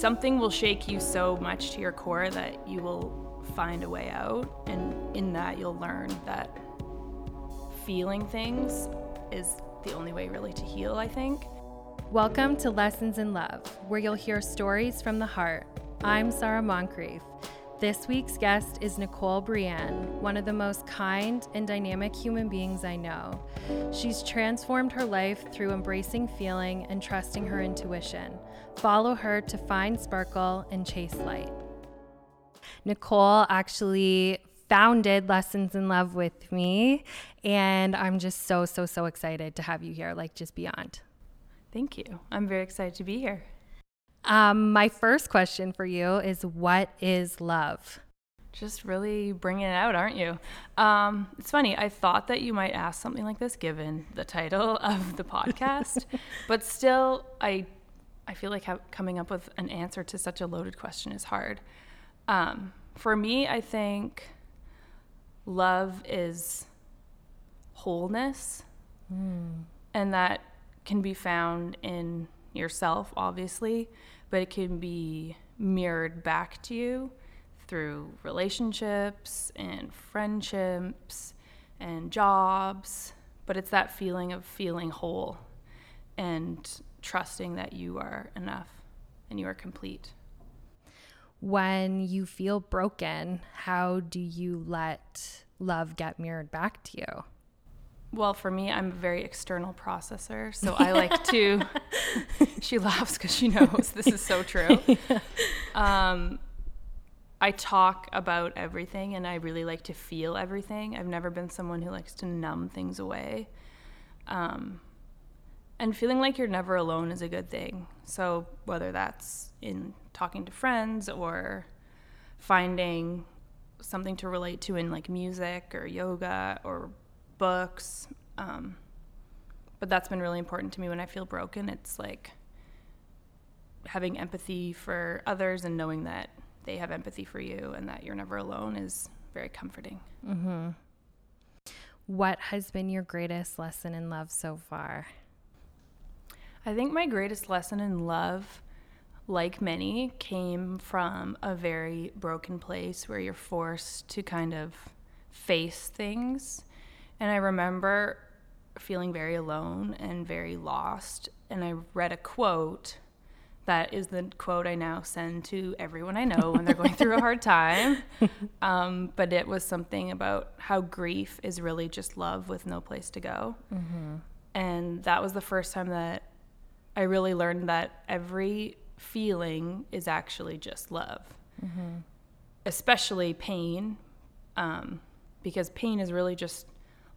something will shake you so much to your core that you will find a way out. And in that, you'll learn that feeling things is the only way really to heal, I think. Welcome to Lessons in Love, where you'll hear stories from the heart. I'm Sara Moncrief. This week's guest is Nicole Breanne, one of the most kind and dynamic human beings I know. She's transformed her life through embracing feeling and trusting her intuition. Follow her to find sparkle and chase light. Nicole actually founded Lessons in Love with me, and I'm just so, so, so excited to have you here, like just beyond. Thank you. I'm very excited to be here. Um, my first question for you is what is love? Just really bringing it out, aren't you? Um, it's funny. I thought that you might ask something like this given the title of the podcast, but still, I, I feel like coming up with an answer to such a loaded question is hard. Um, for me, I think love is wholeness, mm. and that can be found in yourself, obviously, but it can be mirrored back to you through relationships and friendships and jobs. But it's that feeling of feeling whole and trusting that you are enough and you are complete. When you feel broken, how do you let love get mirrored back to you? Well, for me, I'm a very external processor. So I like to, she laughs because she knows this is so true. Um, I talk about everything and I really like to feel everything. I've never been someone who likes to numb things away. Um, and feeling like you're never alone is a good thing. So whether that's in talking to friends or finding something to relate to in like music or yoga or books. Um, but that's been really important to me when I feel broken. It's like having empathy for others and knowing that they have empathy for you and that you're never alone is very comforting. Mm-hmm. What has been your greatest lesson in love so far? I think my greatest lesson in love, like many, came from a very broken place where you're forced to kind of face things and I remember feeling very alone and very lost. And I read a quote that is the quote I now send to everyone I know when they're going through a hard time. Um, but it was something about how grief is really just love with no place to go. Mm-hmm. And that was the first time that I really learned that every feeling is actually just love, mm-hmm. especially pain, um, because pain is really just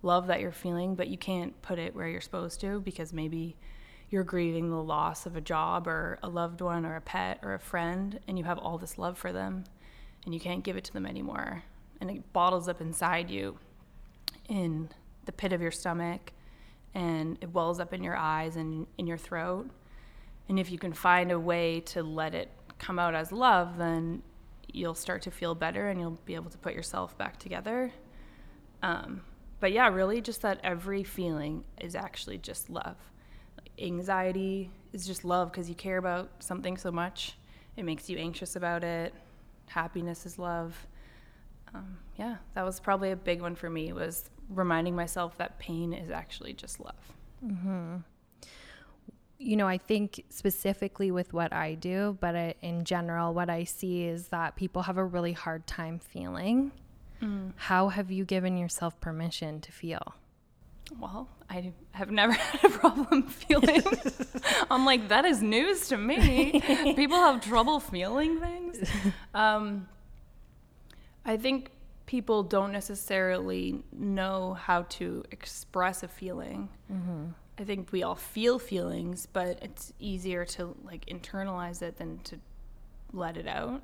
love that you're feeling, but you can't put it where you're supposed to because maybe you're grieving the loss of a job or a loved one or a pet or a friend, and you have all this love for them and you can't give it to them anymore. And it bottles up inside you in the pit of your stomach and it wells up in your eyes and in your throat. And if you can find a way to let it come out as love, then you'll start to feel better and you'll be able to put yourself back together. Um, but yeah, really just that every feeling is actually just love. Anxiety is just love because you care about something so much. It makes you anxious about it. Happiness is love. Um, yeah, that was probably a big one for me was reminding myself that pain is actually just love. Mm-hmm. You know, I think specifically with what I do, but in general, what I see is that people have a really hard time feeling. Mm. How have you given yourself permission to feel? Well, I have never had a problem feeling. I'm like, that is news to me. People have trouble feeling things. Um, I think people don't necessarily know how to express a feeling. Mm-hmm. I think we all feel feelings, but it's easier to like internalize it than to let it out.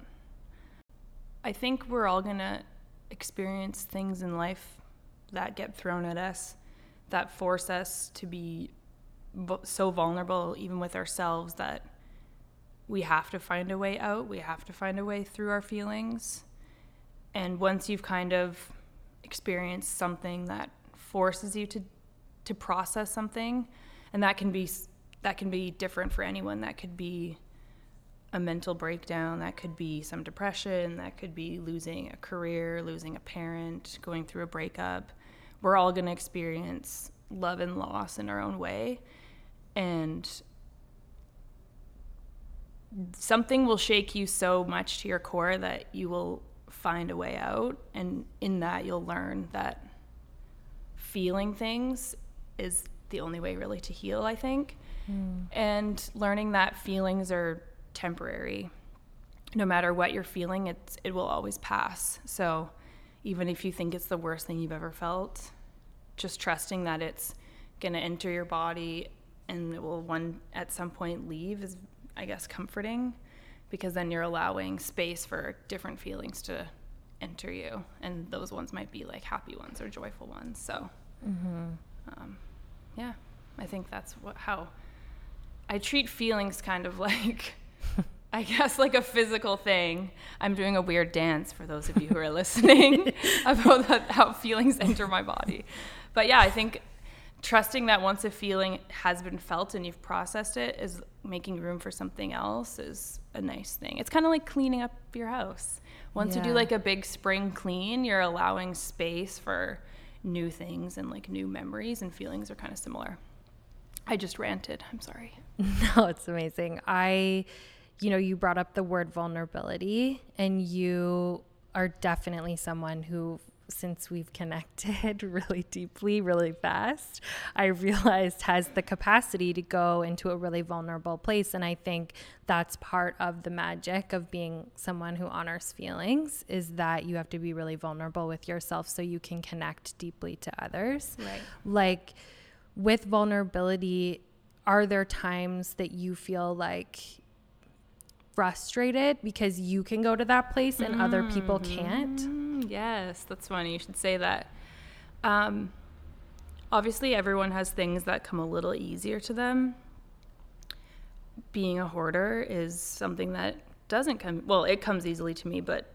I think we're all gonna experience things in life that get thrown at us that force us to be so vulnerable even with ourselves that we have to find a way out we have to find a way through our feelings. And once you've kind of experienced something that forces you to to process something and that can be that can be different for anyone. That could be a mental breakdown, that could be some depression, that could be losing a career, losing a parent, going through a breakup. We're all going to experience love and loss in our own way. And something will shake you so much to your core that you will find a way out. And in that, you'll learn that feeling things is the only way really to heal, I think. Mm. And learning that feelings are temporary. No matter what you're feeling, it's, it will always pass. So even if you think it's the worst thing you've ever felt, just trusting that it's going to enter your body and it will one at some point leave is I guess comforting because then you're allowing space for different feelings to enter you and those ones might be like happy ones or joyful ones so mm-hmm. um, yeah I think that's what how I treat feelings kind of like I guess like a physical thing. I'm doing a weird dance for those of you who are listening about that, how feelings enter my body. But yeah, I think trusting that once a feeling has been felt and you've processed it is making room for something else is a nice thing. It's kind of like cleaning up your house. Once yeah. you do like a big spring clean, you're allowing space for new things and like new memories and feelings are kind of similar. I just ranted. I'm sorry. No, it's amazing. I you know, you brought up the word vulnerability and you are definitely someone who since we've connected really deeply, really fast, I realized has the capacity to go into a really vulnerable place. And I think that's part of the magic of being someone who honors feelings is that you have to be really vulnerable with yourself so you can connect deeply to others. Right. Like with vulnerability, are there times that you feel like frustrated because you can go to that place and mm-hmm. other people mm-hmm. can't. Yes, that's funny. You should say that. Um, obviously, everyone has things that come a little easier to them. Being a hoarder is something that doesn't come, well, it comes easily to me, but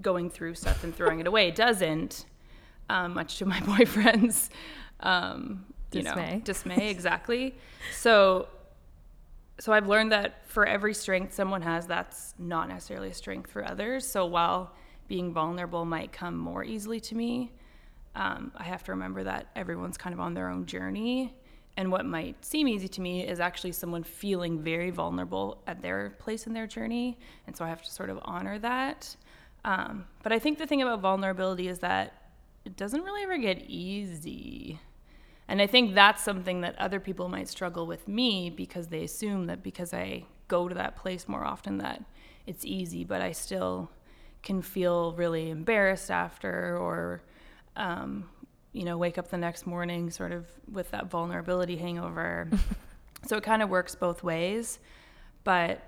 going through stuff and throwing it away doesn't, um, much to my boyfriend's. Um, you dismay. know, dismay, exactly. So so I've learned that for every strength someone has, that's not necessarily a strength for others. So while being vulnerable might come more easily to me, um, I have to remember that everyone's kind of on their own journey. And what might seem easy to me is actually someone feeling very vulnerable at their place in their journey. And so I have to sort of honor that. Um, but I think the thing about vulnerability is that it doesn't really ever get easy. And I think that's something that other people might struggle with me because they assume that because I go to that place more often that it's easy, but I still can feel really embarrassed after or um, you know, wake up the next morning sort of with that vulnerability hangover. so it kind of works both ways, but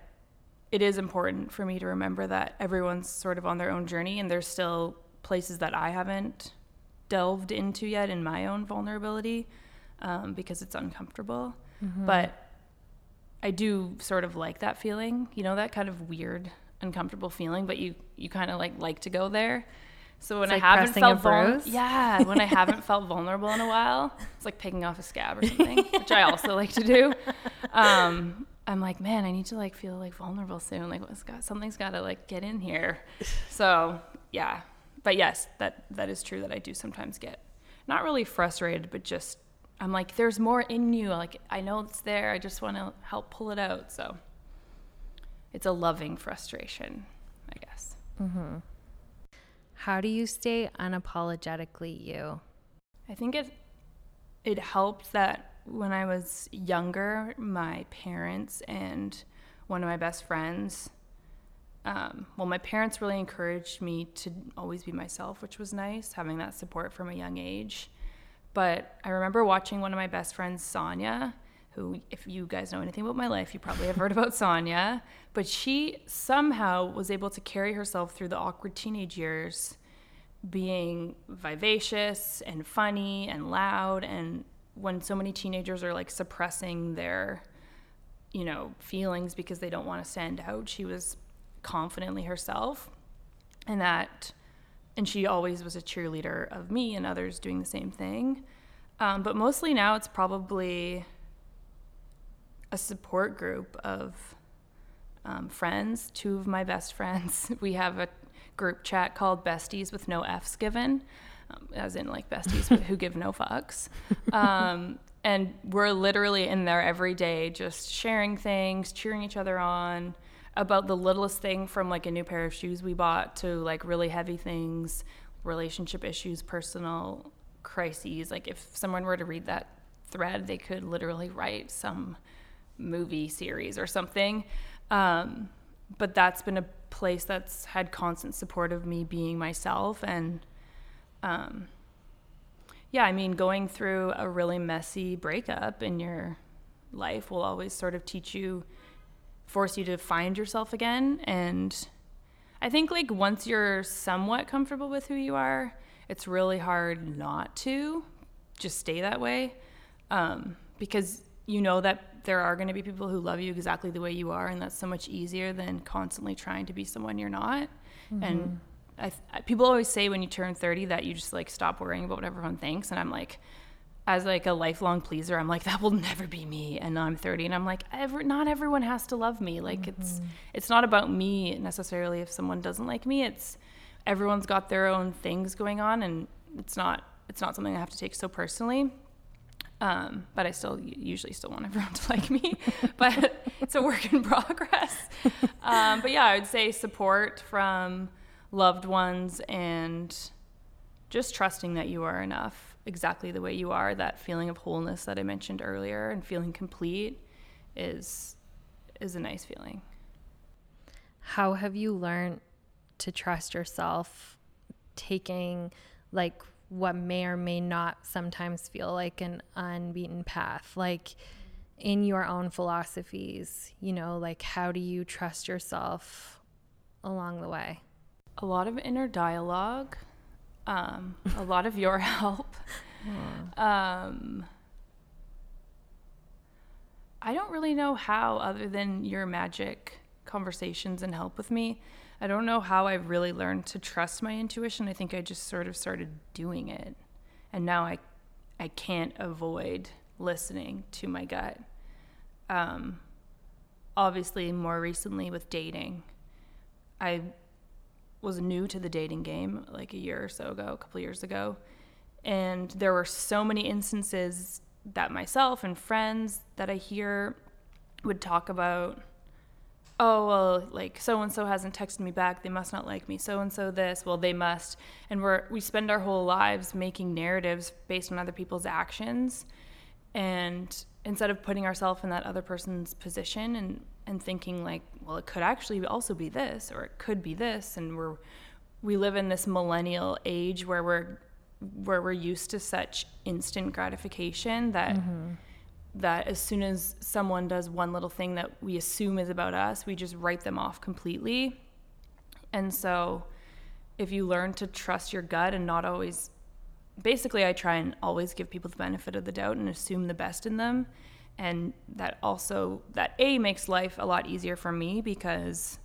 it is important for me to remember that everyone's sort of on their own journey and there's still places that I haven't delved into yet in my own vulnerability um, because it's uncomfortable. Mm-hmm. But I do sort of like that feeling, you know, that kind of weird, uncomfortable feeling. But you you kind of like like to go there. So when it's I like haven't felt vulnerable, yeah, when I haven't felt vulnerable in a while, it's like picking off a scab or something, which I also like to do. Um, I'm like, man, I need to like feel like vulnerable soon. Like, what's got something's got to like get in here. So yeah, but yes, that that is true that I do sometimes get not really frustrated, but just I'm like, there's more in you. Like I know it's there. I just want to help pull it out. So it's a loving frustration, I guess. Mm-hmm. How do you stay unapologetically you? I think it it helped that when I was younger, my parents and one of my best friends um, well, my parents really encouraged me to always be myself, which was nice, having that support from a young age. But I remember watching one of my best friends, Sonia, who, if you guys know anything about my life, you probably have heard about Sonia. But she somehow was able to carry herself through the awkward teenage years, being vivacious and funny and loud. And when so many teenagers are like suppressing their, you know, feelings because they don't want to stand out, she was confidently herself and that and she always was a cheerleader of me and others doing the same thing um, but mostly now it's probably a support group of um, friends, two of my best friends. We have a group chat called Besties with No F's Given, um, as in like besties who give no fucks. Um, and we're literally in there every day just sharing things, cheering each other on about the littlest thing from like a new pair of shoes we bought to like really heavy things, relationship issues, personal crises. Like if someone were to read that thread, they could literally write some movie series or something. Um, but that's been a place that's had constant support of me being myself and um, yeah, I mean, going through a really messy breakup in your life will always sort of teach you, force you to find yourself again. And I think, like, once you're somewhat comfortable with who you are, it's really hard not to just stay that way um, because you know that there are going to be people who love you exactly the way you are, and that's so much easier than constantly trying to be someone you're not. Mm-hmm. And I, people always say when you turn 30 that you just like stop worrying about what everyone thinks and i'm like as like a lifelong pleaser i'm like that will never be me and now i'm 30 and i'm like ever not everyone has to love me like mm-hmm. it's it's not about me necessarily if someone doesn't like me it's everyone's got their own things going on and it's not it's not something i have to take so personally um, but I still usually still want everyone to like me, but it's a work in progress. Um, but yeah, I would say support from loved ones and just trusting that you are enough exactly the way you are that feeling of wholeness that i mentioned earlier and feeling complete is is a nice feeling. How have you learned to trust yourself taking like what may or may not sometimes feel like an unbeaten path? Like in your own philosophies you know like how do you trust yourself along the way? A lot of inner dialogue, um, a lot of your help. Um, I don't really know how, other than your magic conversations and help with me. I don't know how I've really learned to trust my intuition. I think I just sort of started doing it. And now I, I can't avoid listening to my gut. Um, obviously, more recently with dating, I was new to the dating game like a year or so ago, a couple years ago. And there were so many instances that myself and friends that I hear would talk about oh well like so and so hasn't texted me back. They must not like me. So and so this. Well they must. And we're we spend our whole lives making narratives based on other people's actions. And instead of putting ourselves in that other person's position and and thinking like, well, it could actually also be this, or it could be this, and we're we live in this millennial age where we're where we're used to such instant gratification that mm-hmm. that as soon as someone does one little thing that we assume is about us, we just write them off completely. And so if you learn to trust your gut and not always basically I try and always give people the benefit of the doubt and assume the best in them and that also that a makes life a lot easier for me because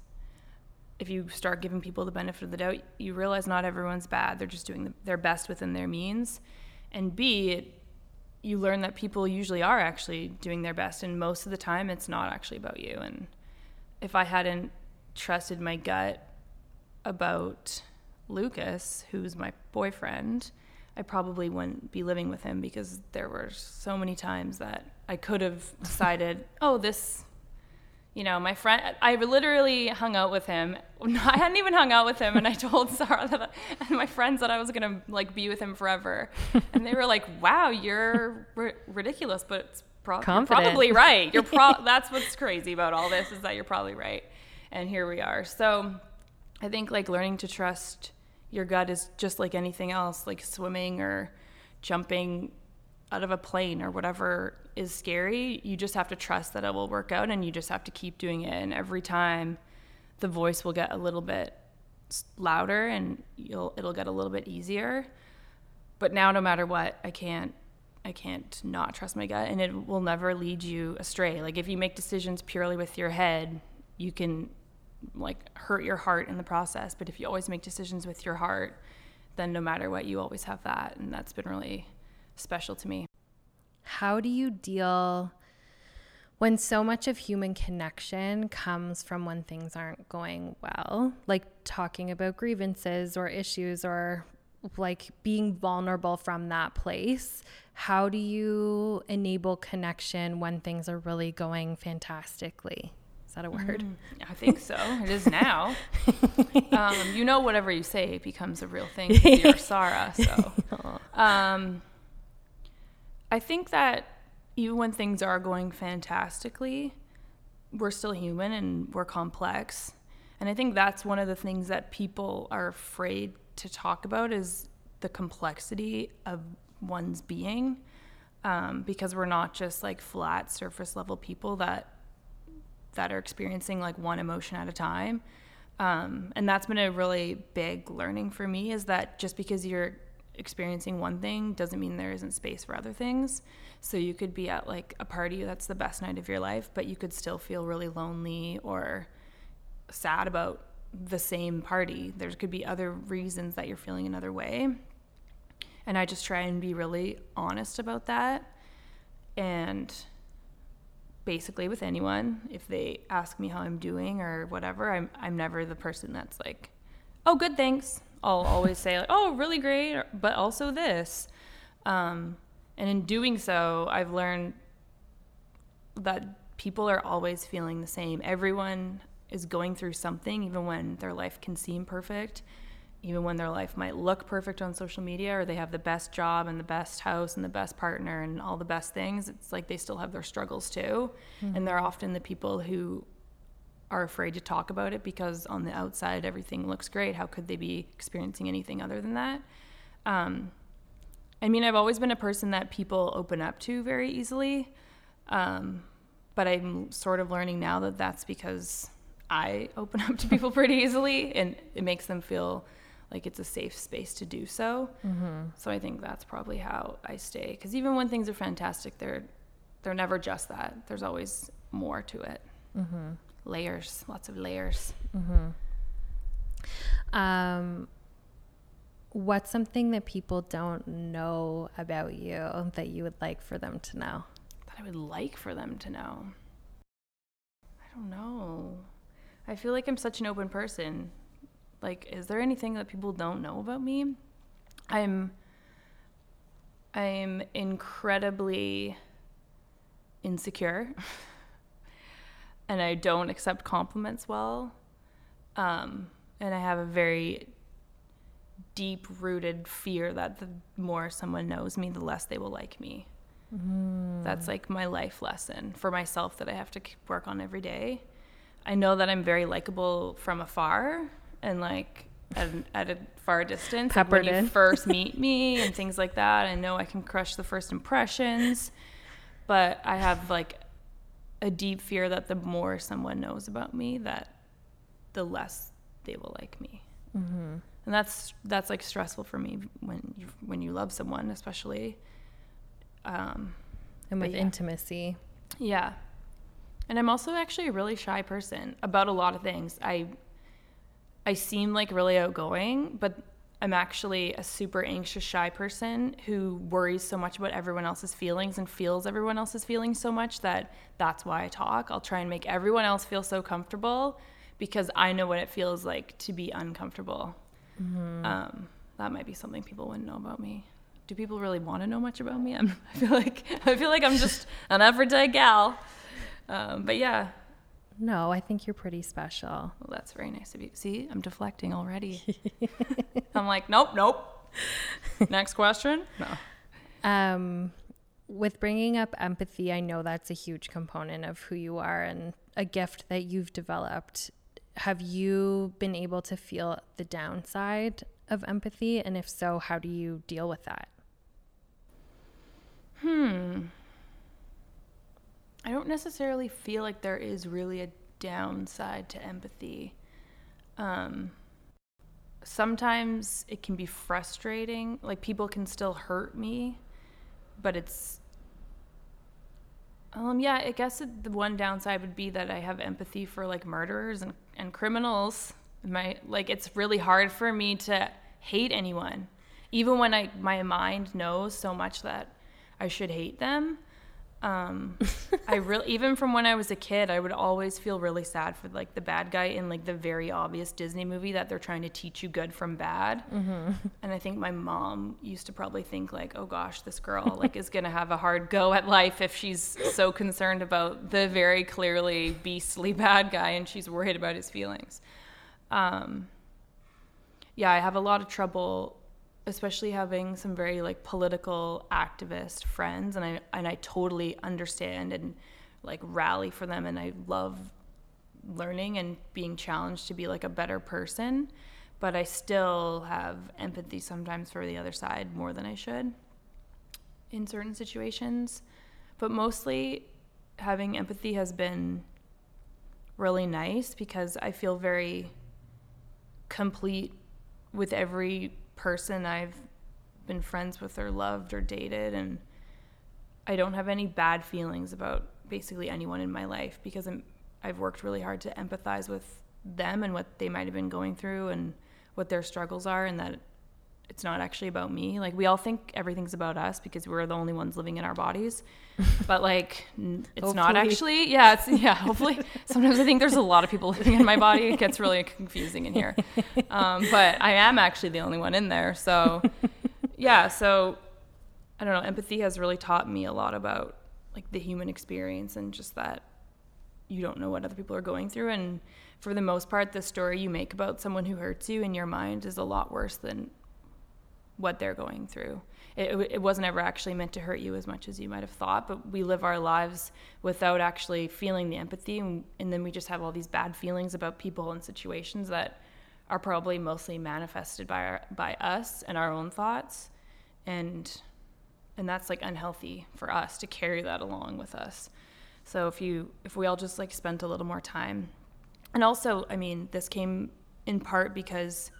if you start giving people the benefit of the doubt you realize not everyone's bad. They're just doing their best within their means. And b it, you learn that people usually are actually doing their best and most of the time it's not actually about you. And if i hadn't trusted my gut about lucas who's my boyfriend I probably wouldn't be living with him because there were so many times that I could have decided, oh, this, you know, my friend, I literally hung out with him. I hadn't even hung out with him, and I told Sara that, and my friends that I was gonna like be with him forever, and they were like, "Wow, you're r- ridiculous," but it's pro- you're probably right. You're pro- that's what's crazy about all this is that you're probably right, and here we are. So, I think like learning to trust your gut is just like anything else, like swimming or jumping out of a plane or whatever is scary. You just have to trust that it will work out and you just have to keep doing it. And every time the voice will get a little bit louder and you'll it'll get a little bit easier. But now no matter what, I can't I can't not trust my gut and it will never lead you astray. Like if you make decisions purely with your head, you can like hurt your heart in the process. But if you always make decisions with your heart, then no matter what, you always have that. And that's been really special to me. How do you deal when so much of human connection comes from when things aren't going well, like talking about grievances or issues or like being vulnerable from that place, how do you enable connection when things are really going fantastically? Is that a word? Mm, I think so. It is now. um, you know, whatever you say becomes a real thing. You're Sara. So, um, I think that even when things are going fantastically, we're still human and we're complex. And I think that's one of the things that people are afraid to talk about is the complexity of one's being. Um, because we're not just like flat surface level people that that are experiencing like one emotion at a time. Um, and that's been a really big learning for me is that just because you're experiencing one thing doesn't mean there isn't space for other things. So you could be at like a party that's the best night of your life, but you could still feel really lonely or sad about the same party. There could be other reasons that you're feeling another way. And I just try and be really honest about that. And basically with anyone, if they ask me how I'm doing or whatever, I'm I'm never the person that's like, "Oh, good, thanks." I'll always say like, "Oh, really great," but also this. Um, and in doing so, I've learned that people are always feeling the same. Everyone is going through something, even when their life can seem perfect, even when their life might look perfect on social media, or they have the best job and the best house and the best partner and all the best things. It's like they still have their struggles too. Mm-hmm. And they're often the people who are afraid to talk about it because on the outside everything looks great. How could they be experiencing anything other than that? Um, I mean, I've always been a person that people open up to very easily. Um, but I'm sort of learning now that that's because I open up to people pretty easily and it makes them feel like it's a safe space to do so. Mm-hmm. So I think that's probably how I stay. Because even when things are fantastic, they're they're never just that. There's always more to it. Mm-hmm. Layers, lots of layers. Mm-hmm. Um, what's something that people don't know about you that you would like for them to know? That I would like for them to know. I don't know. I feel like I'm such an open person. Like, is there anything that people don't know about me? I'm I'm incredibly insecure. and I don't accept compliments well. Um, and I have a very deep rooted fear that the more someone knows me, the less they will like me. Mm. That's like my life lesson for myself that I have to work on every day. I know that I'm very likable from afar and like at, at a far distance. Peppered like when you first meet me and things like that. I know I can crush the first impressions, but I have like a deep fear that the more someone knows about me, that the less they will like me. Mm-hmm and that's that's like stressful for me when you when you love someone especially um, and with yeah. intimacy yeah and i'm also actually a really shy person about a lot of things i i seem like really outgoing but i'm actually a super anxious shy person who worries so much about everyone else's feelings and feels everyone else's feelings so much that that's why i talk i'll try and make everyone else feel so comfortable because i know what it feels like to be uncomfortable Mm-hmm. Um, that might be something people wouldn't know about me. Do people really want to know much about me? I'm, I feel like I feel like I'm just an everyday gal. Um, but yeah. No, I think you're pretty special. Well, that's very nice of you. See, I'm deflecting already. I'm like, nope, nope. Next question. No. Um, with bringing up empathy, I know that's a huge component of who you are and a gift that you've developed have you been able to feel the downside of empathy? And if so, how do you deal with that? Hmm. I don't necessarily feel like there is really a downside to empathy. Um, sometimes it can be frustrating. Like people can still hurt me, but it's um, yeah, I guess it, the one downside would be that I have empathy for like murderers and, and criminals. My like it's really hard for me to hate anyone, even when I my mind knows so much that I should hate them. Um, I really, even from when I was a kid, I would always feel really sad for like the bad guy in like the very obvious Disney movie that they're trying to teach you good from bad. Mm-hmm. And I think my mom used to probably think like, oh gosh, this girl like is gonna have a hard go at life if she's so concerned about the very clearly beastly bad guy and she's worried about his feelings. Um, yeah, I have a lot of trouble especially having some very like political activist friends and I and I totally understand and like rally for them and I love learning and being challenged to be like a better person but I still have empathy sometimes for the other side more than I should in certain situations. But mostly having empathy has been really nice because I feel very complete with every person I've been friends with or loved or dated and I don't have any bad feelings about basically anyone in my life because I'm, I've worked really hard to empathize with them and what they might have been going through and what their struggles are and that it's not actually about me. Like we all think everything's about us because we're the only ones living in our bodies. But like it's hopefully. not actually. Yeah, it's yeah, hopefully. Sometimes I think there's a lot of people living in my body. It gets really confusing in here. Um, but I am actually the only one in there. So yeah, so I don't know, empathy has really taught me a lot about like the human experience and just that you don't know what other people are going through and for the most part the story you make about someone who hurts you in your mind is a lot worse than what they're going through. It, it, wasn't ever actually meant to hurt you as much as you might have thought, but we live our lives without actually feeling the empathy, and, and then we just have all these bad feelings about people and situations that are probably mostly manifested by our, by us and our own thoughts, and and that's like unhealthy for us to carry that along with us. So if you if we all just like spent a little more time, and also, I mean, this came in part because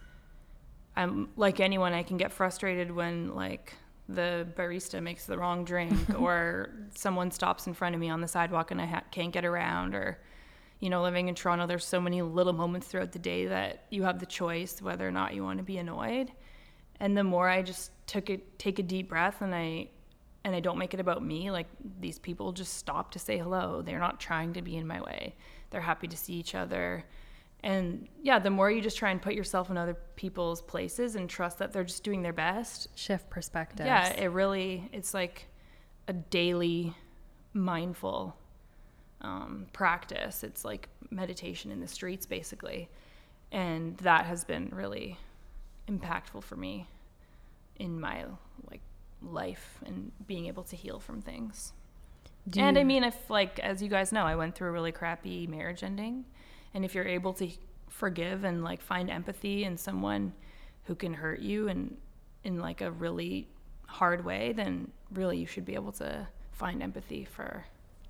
I'm like anyone, I can get frustrated when like the barista makes the wrong drink or someone stops in front of me on the sidewalk and I ha- can't get around or you know living in Toronto there's so many little moments throughout the day that you have the choice whether or not you want to be annoyed. And the more I just took it take a deep breath and I and I don't make it about me like these people just stop to say hello. They're not trying to be in my way. They're happy to see each other and yeah the more you just try and put yourself in other people's places and trust that they're just doing their best shift perspective yeah it really it's like a daily mindful um, practice. It's like meditation in the streets basically. And that has been really impactful for me in my like life and being able to heal from things. Do and you... i mean if like as you guys know i went through a really crappy marriage ending and if you're able to forgive and like find empathy in someone who can hurt you and in like a really hard way, then really you should be able to find empathy for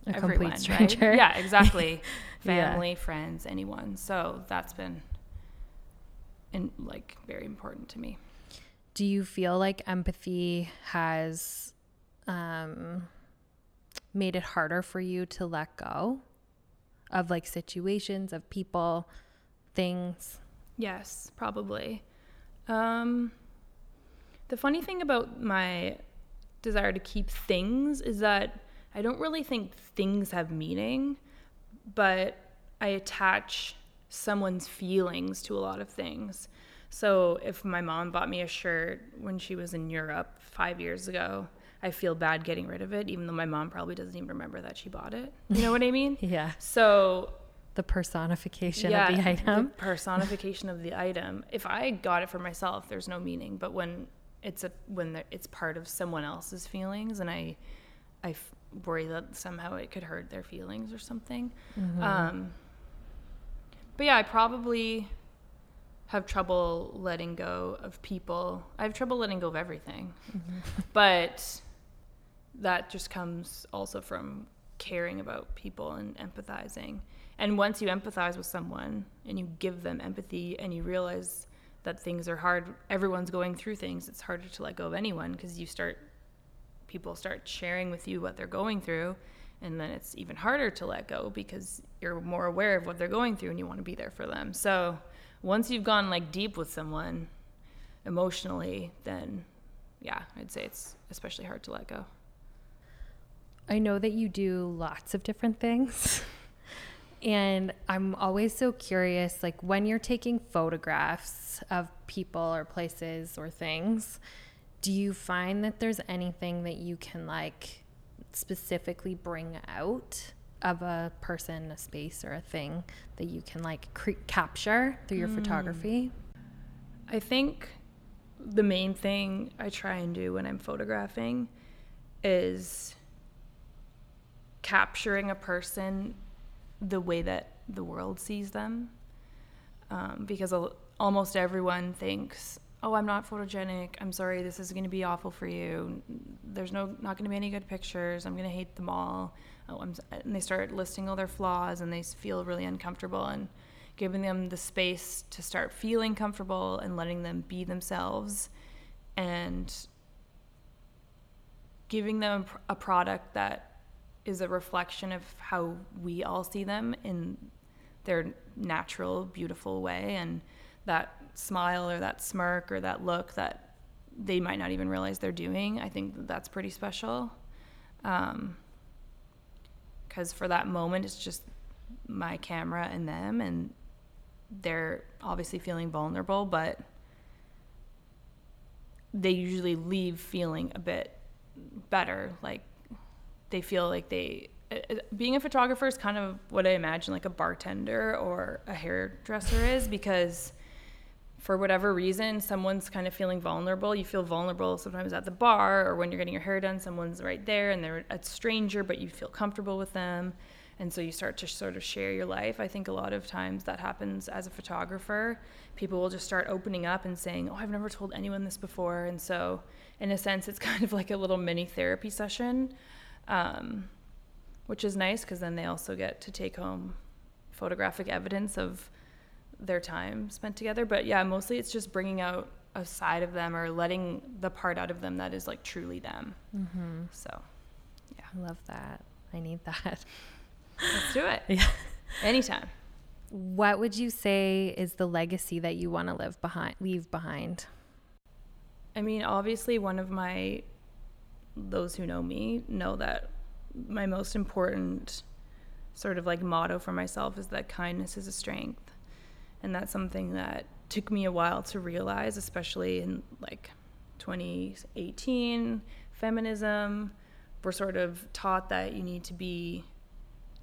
a everyone, complete stranger. Right? Yeah, exactly. Family, yeah. friends, anyone. So that's been in like very important to me. Do you feel like empathy has um, made it harder for you to let go? Of like situations, of people, things? Yes, probably. Um, the funny thing about my desire to keep things is that I don't really think things have meaning, but I attach someone's feelings to a lot of things. So if my mom bought me a shirt when she was in Europe five years ago, I feel bad getting rid of it, even though my mom probably doesn't even remember that she bought it. You know what I mean? yeah. So the personification yeah, of the item. The personification of the item. If I got it for myself, there's no meaning. But when it's a when it's part of someone else's feelings, and I, I f- worry that somehow it could hurt their feelings or something. Mm-hmm. Um, but yeah, I probably have trouble letting go of people. I have trouble letting go of everything. Mm-hmm. But that just comes also from caring about people and empathizing. And once you empathize with someone and you give them empathy and you realize that things are hard, everyone's going through things, it's harder to let go of anyone because you start, people start sharing with you what they're going through. And then it's even harder to let go because you're more aware of what they're going through and you want to be there for them. So once you've gone like deep with someone emotionally, then yeah, I'd say it's especially hard to let go. I know that you do lots of different things. and I'm always so curious like when you're taking photographs of people or places or things, do you find that there's anything that you can like specifically bring out of a person, a space, or a thing that you can like cre- capture through your mm. photography? I think the main thing I try and do when I'm photographing is capturing a person the way that the world sees them. Um, because almost everyone thinks, "Oh, I'm not photogenic. I'm sorry. This is going to be awful for you. There's no not going to be any good pictures. I'm going to hate them all." Oh, I'm, and they start listing all their flaws, and they feel really uncomfortable. And giving them the space to start feeling comfortable and letting them be themselves, and giving them a product that is a reflection of how we all see them in their natural, beautiful way. And that smile or that smirk or that look that they might not even realize they're doing, I think that's pretty special. Because um, for that moment, it's just my camera and them, and they're obviously feeling vulnerable, but they usually leave feeling a bit better. Like they feel like they uh, uh, being a photographer is kind of what I imagine like a bartender or a hairdresser is because for whatever reason someone's kind of feeling vulnerable. You feel vulnerable sometimes at the bar or when you're getting your hair done, someone's right there and they're a stranger, but you feel comfortable with them. And so you start to sort of share your life. I think a lot of times that happens as a photographer. People will just start opening up and saying, Oh, I've never told anyone this before. And so, in a sense, it's kind of like a little mini therapy session um, which is nice because then they also get to take home photographic evidence of their time spent together. But yeah, mostly it's just bringing out a side of them or letting the part out of them that is like truly them. Mm-hmm. So, yeah. I love that. I need that. Let's do it. Yeah. Anytime. What would you say is the legacy that you want to live behind, leave behind? I mean, obviously, one of my those who know me know that my most important sort of like motto for myself is that kindness is a strength. And that's something that took me a while to realize, especially in like 2018, feminism. We're sort of taught that you need to be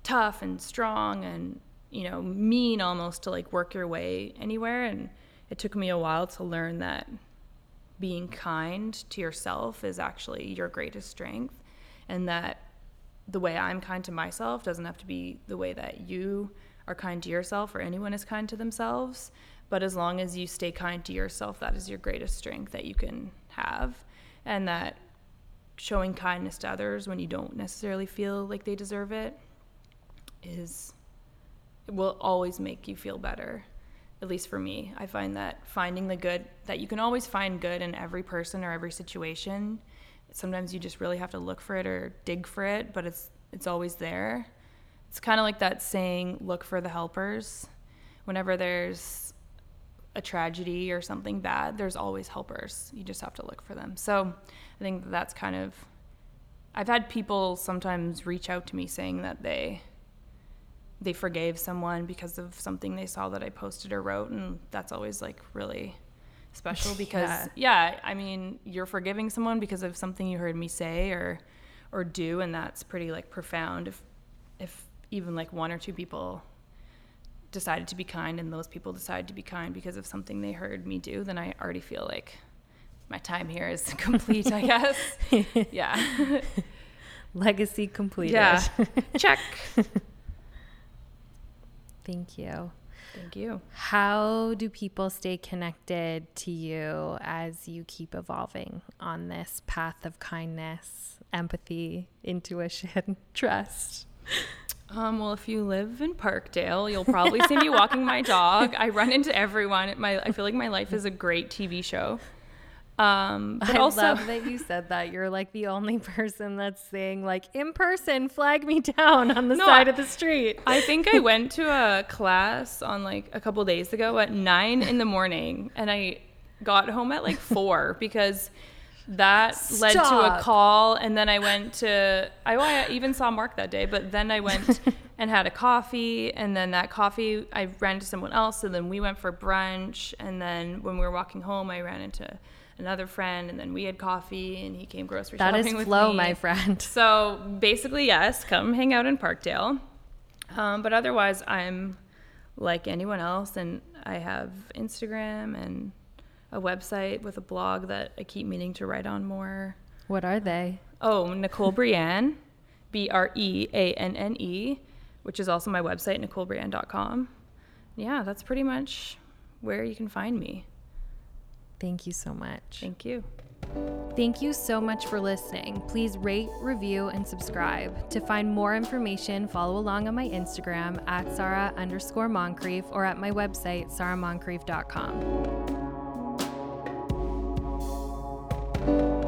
tough and strong and, you know, mean almost to like work your way anywhere. And it took me a while to learn that being kind to yourself is actually your greatest strength and that the way I'm kind to myself doesn't have to be the way that you are kind to yourself or anyone is kind to themselves. But as long as you stay kind to yourself, that is your greatest strength that you can have. And that showing kindness to others when you don't necessarily feel like they deserve it is it will always make you feel better at least for me. I find that finding the good, that you can always find good in every person or every situation. Sometimes you just really have to look for it or dig for it, but it's it's always there. It's kind of like that saying, look for the helpers. Whenever there's a tragedy or something bad, there's always helpers. You just have to look for them. So I think that's kind of, I've had people sometimes reach out to me saying that they they forgave someone because of something they saw that I posted or wrote, and that's always like really special because yeah. yeah, I mean, you're forgiving someone because of something you heard me say or or do, and that's pretty like profound. If if even like one or two people decided to be kind and those people decided to be kind because of something they heard me do, then I already feel like my time here is complete, I guess. yeah. Legacy completed. Yeah. Check. Thank you. Thank you. How do people stay connected to you as you keep evolving on this path of kindness, empathy, intuition, trust? Um, well, if you live in Parkdale, you'll probably see me walking my dog. I run into everyone. My, I feel like my life is a great TV show. Um, but I also, love that you said that. You're like the only person that's saying like in person, flag me down on the no, side of the street. I think I went to a class on like a couple days ago at nine in the morning, and I got home at like four because that led to a call and then i went to I, I even saw mark that day but then i went and had a coffee and then that coffee i ran to someone else and then we went for brunch and then when we were walking home i ran into another friend and then we had coffee and he came grocery That shopping is with flow, me. my friend. so basically yes come hang out in parkdale um, but otherwise i'm like anyone else and i have instagram and a website with a blog that i keep meaning to write on more What are they? Oh, Nicole Breanne, B R E A N N E, which is also my website, NicoleBreanne.com. Yeah, that's pretty much where you can find me. Thank you so much. Thank you. Thank you so much for listening. Please rate, review, and subscribe. To find more information, follow along on my Instagram at Sara underscore Moncrief or at my website, saramoncrief.com thank you